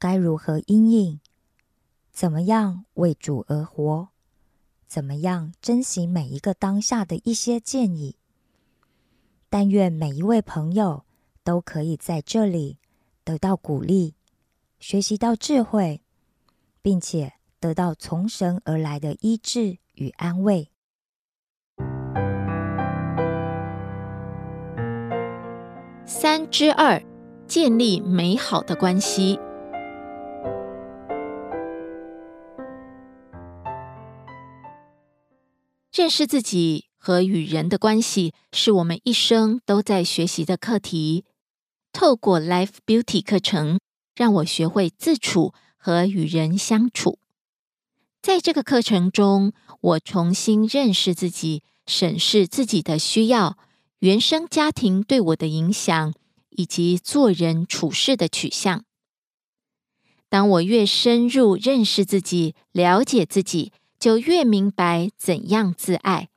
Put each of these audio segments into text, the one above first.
该如何应应，怎么样为主而活，怎么样珍惜每一个当下的一些建议。但愿每一位朋友都可以在这里得到鼓励，学习到智慧，并且得到从神而来的医治。与安慰。三之二，建立美好的关系。认识自己和与人的关系，是我们一生都在学习的课题。透过 Life Beauty 课程，让我学会自处和与人相处。在这个课程中，我重新认识自己，审视自己的需要、原生家庭对我的影响，以及做人处事的取向。当我越深入认识自己、了解自己，就越明白怎样自爱。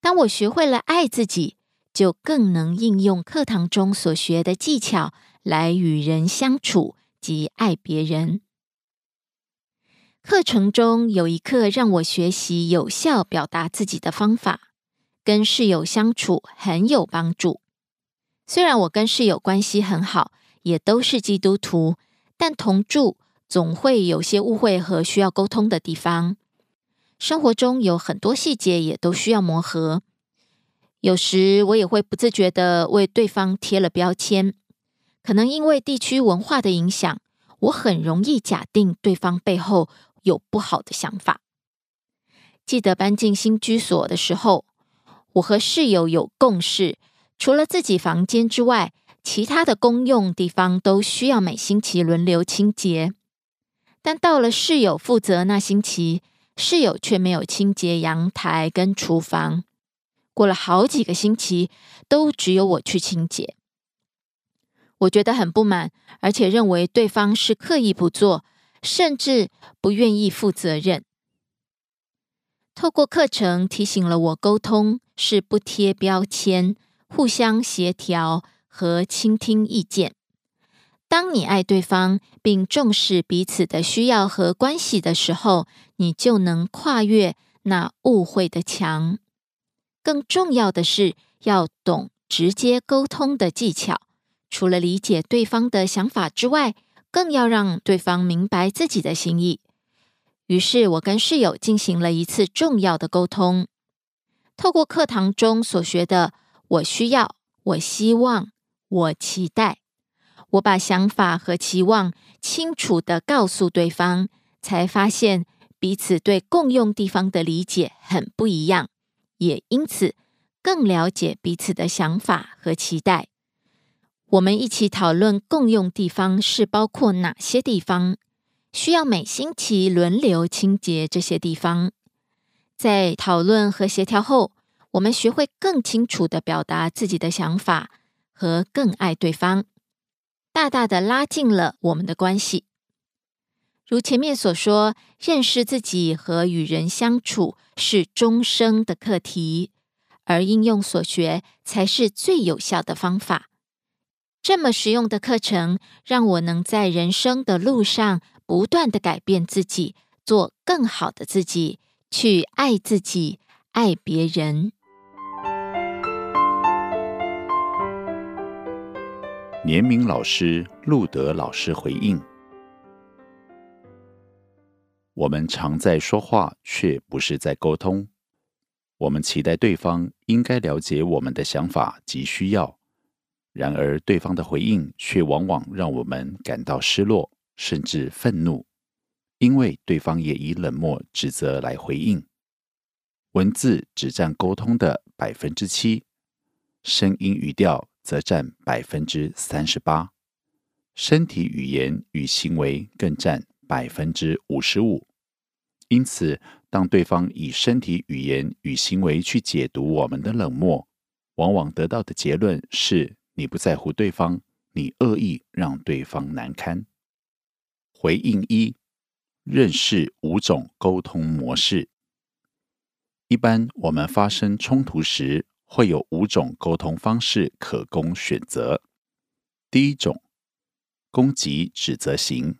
当我学会了爱自己，就更能应用课堂中所学的技巧来与人相处及爱别人。课程中有一课让我学习有效表达自己的方法，跟室友相处很有帮助。虽然我跟室友关系很好，也都是基督徒，但同住总会有些误会和需要沟通的地方。生活中有很多细节也都需要磨合，有时我也会不自觉的为对方贴了标签，可能因为地区文化的影响，我很容易假定对方背后。有不好的想法。记得搬进新居所的时候，我和室友有共识，除了自己房间之外，其他的公用地方都需要每星期轮流清洁。但到了室友负责那星期，室友却没有清洁阳台跟厨房。过了好几个星期，都只有我去清洁。我觉得很不满，而且认为对方是刻意不做。甚至不愿意负责任。透过课程提醒了我，沟通是不贴标签、互相协调和倾听意见。当你爱对方，并重视彼此的需要和关系的时候，你就能跨越那误会的墙。更重要的是，要懂直接沟通的技巧。除了理解对方的想法之外，更要让对方明白自己的心意。于是我跟室友进行了一次重要的沟通。透过课堂中所学的“我需要”“我希望”“我期待”，我把想法和期望清楚的告诉对方，才发现彼此对共用地方的理解很不一样，也因此更了解彼此的想法和期待。我们一起讨论共用地方是包括哪些地方，需要每星期轮流清洁这些地方。在讨论和协调后，我们学会更清楚的表达自己的想法和更爱对方，大大的拉近了我们的关系。如前面所说，认识自己和与人相处是终生的课题，而应用所学才是最有效的方法。这么实用的课程，让我能在人生的路上不断的改变自己，做更好的自己，去爱自己，爱别人。年明老师、路德老师回应：我们常在说话，却不是在沟通。我们期待对方应该了解我们的想法及需要。然而，对方的回应却往往让我们感到失落，甚至愤怒，因为对方也以冷漠、指责来回应。文字只占沟通的百分之七，声音语调则占百分之三十八，身体语言与行为更占百分之五十五。因此，当对方以身体语言与行为去解读我们的冷漠，往往得到的结论是。你不在乎对方，你恶意让对方难堪。回应一：认识五种沟通模式。一般我们发生冲突时，会有五种沟通方式可供选择。第一种，攻击指责型。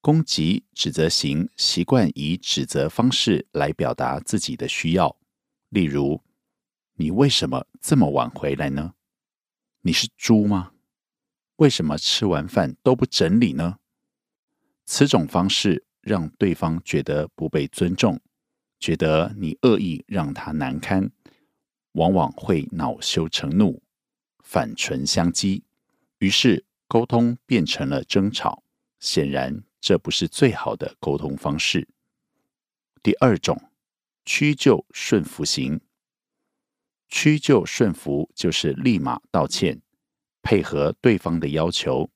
攻击指责型习惯以指责方式来表达自己的需要，例如：“你为什么这么晚回来呢？”你是猪吗？为什么吃完饭都不整理呢？此种方式让对方觉得不被尊重，觉得你恶意让他难堪，往往会恼羞成怒，反唇相讥，于是沟通变成了争吵。显然，这不是最好的沟通方式。第二种，屈就顺服型。屈就顺服就是立马道歉，配合对方的要求。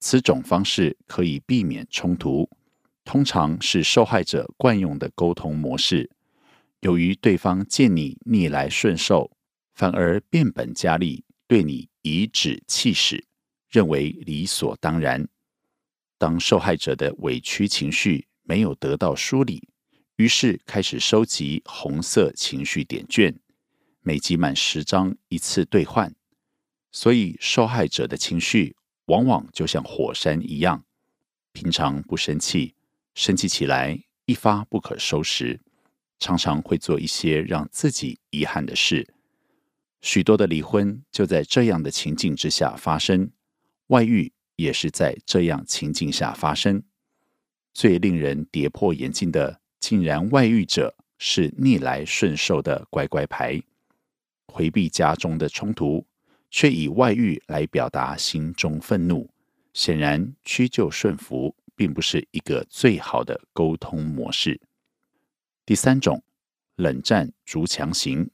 此种方式可以避免冲突，通常是受害者惯用的沟通模式。由于对方见你逆来顺受，反而变本加厉，对你颐指气使，认为理所当然。当受害者的委屈情绪没有得到梳理，于是开始收集红色情绪点券。每集满十张，一次兑换，所以受害者的情绪往往就像火山一样，平常不生气，生气起来一发不可收拾，常常会做一些让自己遗憾的事。许多的离婚就在这样的情境之下发生，外遇也是在这样情境下发生。最令人跌破眼镜的，竟然外遇者是逆来顺受的乖乖牌。回避家中的冲突，却以外遇来表达心中愤怒，显然屈就顺服并不是一个最好的沟通模式。第三种，冷战逐强型。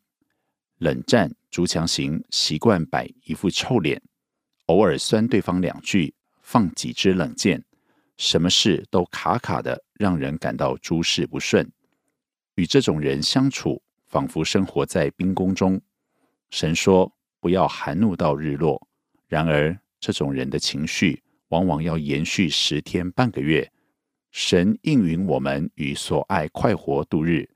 冷战逐强型习惯摆一副臭脸，偶尔酸对方两句，放几支冷箭，什么事都卡卡的，让人感到诸事不顺。与这种人相处，仿佛生活在冰宫中。神说：“不要含怒到日落。”然而，这种人的情绪往往要延续十天半个月。神应允我们与所爱快活度日。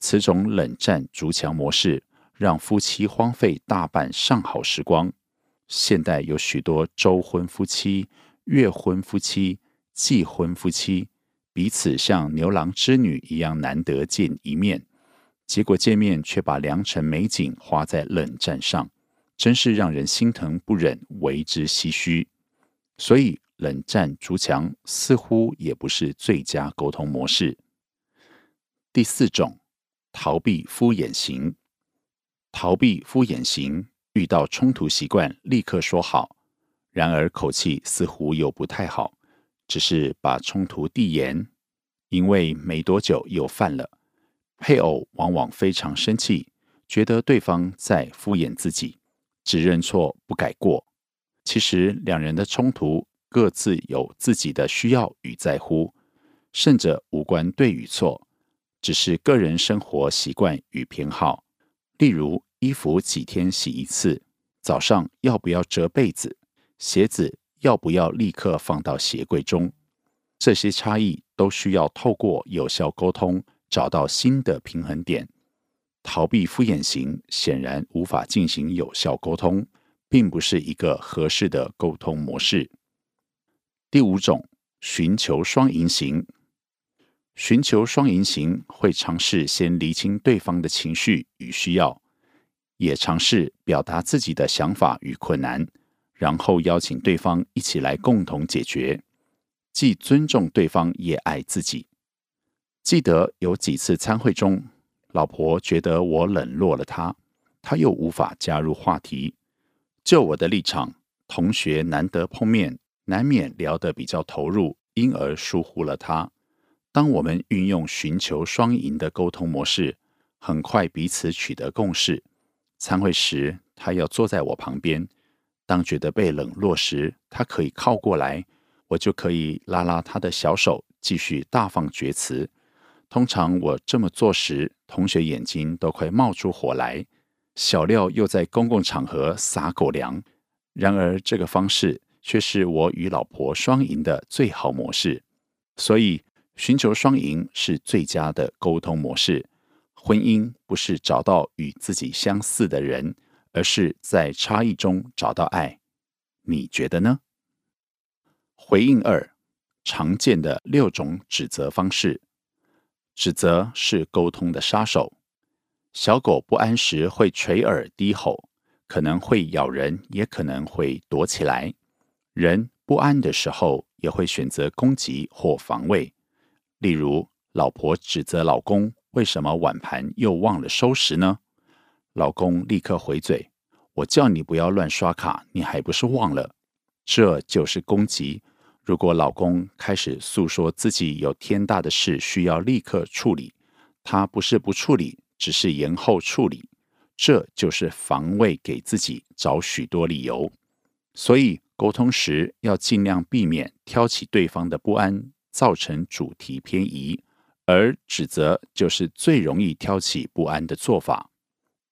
此种冷战逐墙模式，让夫妻荒废大半上好时光。现代有许多周婚夫妻、月婚夫妻、季婚夫妻，彼此像牛郎织女一样难得见一面。结果见面却把良辰美景花在冷战上，真是让人心疼不忍，为之唏嘘。所以冷战逐墙似乎也不是最佳沟通模式。第四种，逃避敷衍型。逃避敷衍型遇到冲突习惯立刻说好，然而口气似乎又不太好，只是把冲突递延，因为没多久又犯了。配偶往往非常生气，觉得对方在敷衍自己，只认错不改过。其实两人的冲突各自有自己的需要与在乎，甚至无关对与错，只是个人生活习惯与偏好。例如，衣服几天洗一次，早上要不要折被子，鞋子要不要立刻放到鞋柜中。这些差异都需要透过有效沟通找到新的平衡点。逃避敷衍型显然无法进行有效沟通，并不是一个合适的沟通模式。第五种，寻求双赢型。寻求双赢型会尝试先厘清对方的情绪与需要，也尝试表达自己的想法与困难，然后邀请对方一起来共同解决。既尊重对方，也爱自己。记得有几次参会中，老婆觉得我冷落了她，她又无法加入话题。就我的立场，同学难得碰面，难免聊得比较投入，因而疏忽了他。当我们运用寻求双赢的沟通模式，很快彼此取得共识。参会时，他要坐在我旁边；当觉得被冷落时，他可以靠过来。我就可以拉拉他的小手，继续大放厥词。通常我这么做时，同学眼睛都快冒出火来。小廖又在公共场合撒狗粮，然而这个方式却是我与老婆双赢的最好模式。所以，寻求双赢是最佳的沟通模式。婚姻不是找到与自己相似的人，而是在差异中找到爱。你觉得呢？回应二，常见的六种指责方式。指责是沟通的杀手。小狗不安时会垂耳低吼，可能会咬人，也可能会躲起来。人不安的时候也会选择攻击或防卫。例如，老婆指责老公为什么碗盘又忘了收拾呢？老公立刻回嘴：“我叫你不要乱刷卡，你还不是忘了？”这就是攻击。如果老公开始诉说自己有天大的事需要立刻处理，他不是不处理，只是延后处理，这就是防卫，给自己找许多理由。所以沟通时要尽量避免挑起对方的不安，造成主题偏移。而指责就是最容易挑起不安的做法。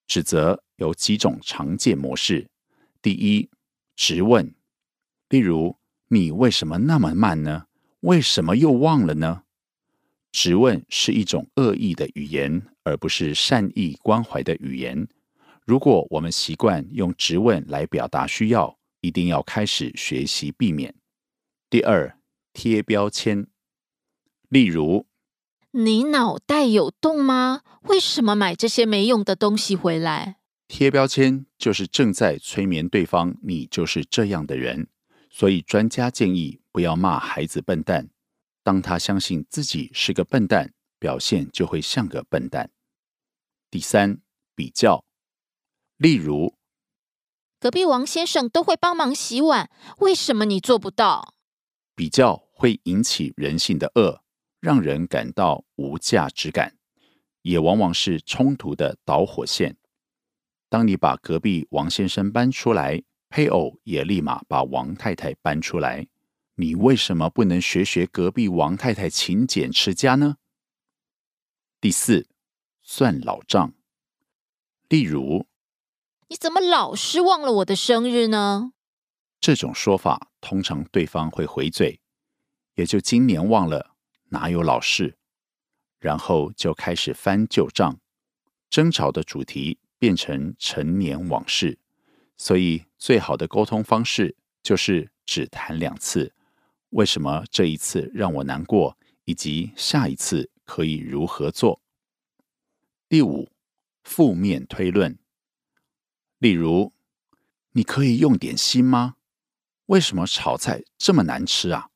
指责有几种常见模式：第一，直问，例如。你为什么那么慢呢？为什么又忘了呢？质问是一种恶意的语言，而不是善意关怀的语言。如果我们习惯用质问来表达需要，一定要开始学习避免。第二，贴标签，例如：你脑袋有洞吗？为什么买这些没用的东西回来？贴标签就是正在催眠对方，你就是这样的人。所以，专家建议不要骂孩子笨蛋。当他相信自己是个笨蛋，表现就会像个笨蛋。第三，比较，例如，隔壁王先生都会帮忙洗碗，为什么你做不到？比较会引起人性的恶，让人感到无价值感，也往往是冲突的导火线。当你把隔壁王先生搬出来。配偶也立马把王太太搬出来。你为什么不能学学隔壁王太太勤俭持家呢？第四，算老账。例如，你怎么老是忘了我的生日呢？这种说法通常对方会回嘴，也就今年忘了，哪有老事？然后就开始翻旧账，争吵的主题变成陈年往事。所以，最好的沟通方式就是只谈两次。为什么这一次让我难过，以及下一次可以如何做？第五，负面推论。例如，你可以用点心吗？为什么炒菜这么难吃啊？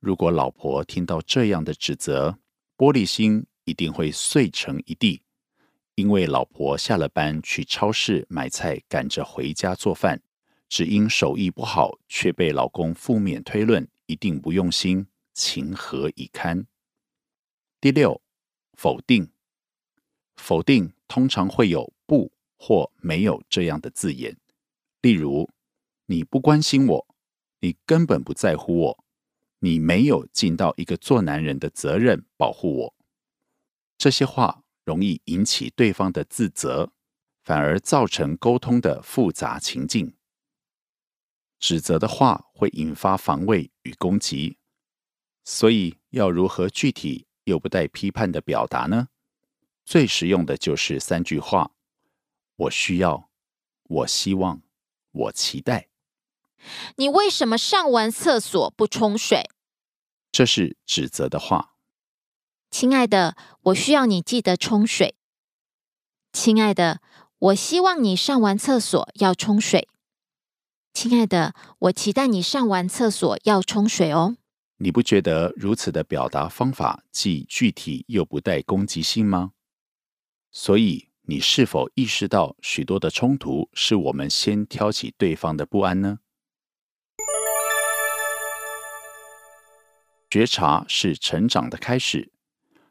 如果老婆听到这样的指责，玻璃心一定会碎成一地。因为老婆下了班去超市买菜，赶着回家做饭，只因手艺不好，却被老公负面推论，一定不用心，情何以堪？第六，否定。否定通常会有不或没有这样的字眼，例如你不关心我，你根本不在乎我，你没有尽到一个做男人的责任，保护我。这些话。容易引起对方的自责，反而造成沟通的复杂情境。指责的话会引发防卫与攻击，所以要如何具体又不带批判的表达呢？最实用的就是三句话：我需要，我希望，我期待。你为什么上完厕所不冲水？这是指责的话。亲爱的，我需要你记得冲水。亲爱的，我希望你上完厕所要冲水。亲爱的，我期待你上完厕所要冲水哦。你不觉得如此的表达方法既具体又不带攻击性吗？所以，你是否意识到许多的冲突是我们先挑起对方的不安呢？觉察是成长的开始，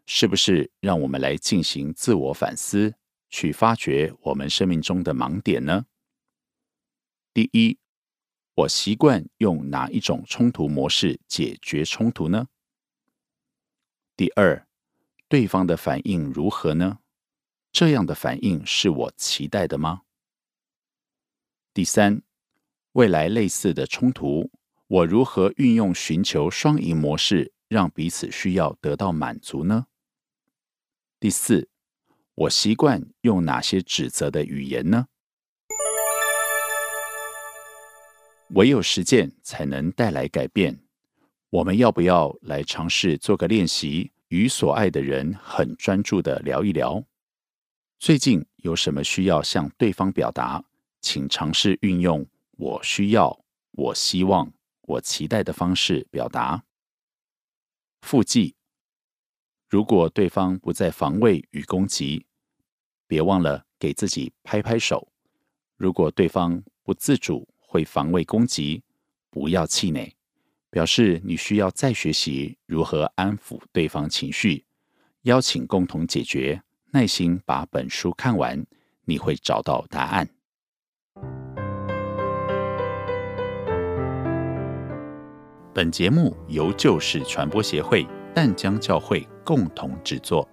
是不是？让我们来进行自我反思，去发掘我们生命中的盲点呢？第一，我习惯用哪一种冲突模式解决冲突呢？第二，对方的反应如何呢？这样的反应是我期待的吗？第三，未来类似的冲突。我如何运用寻求双赢模式，让彼此需要得到满足呢？第四，我习惯用哪些指责的语言呢？唯有实践才能带来改变。我们要不要来尝试做个练习，与所爱的人很专注的聊一聊？最近有什么需要向对方表达？请尝试运用“我需要”“我希望”。我期待的方式表达。附记：如果对方不再防卫与攻击，别忘了给自己拍拍手；如果对方不自主会防卫攻击，不要气馁，表示你需要再学习如何安抚对方情绪。邀请共同解决，耐心把本书看完，你会找到答案。本节目由旧事传播协会淡江教会共同制作。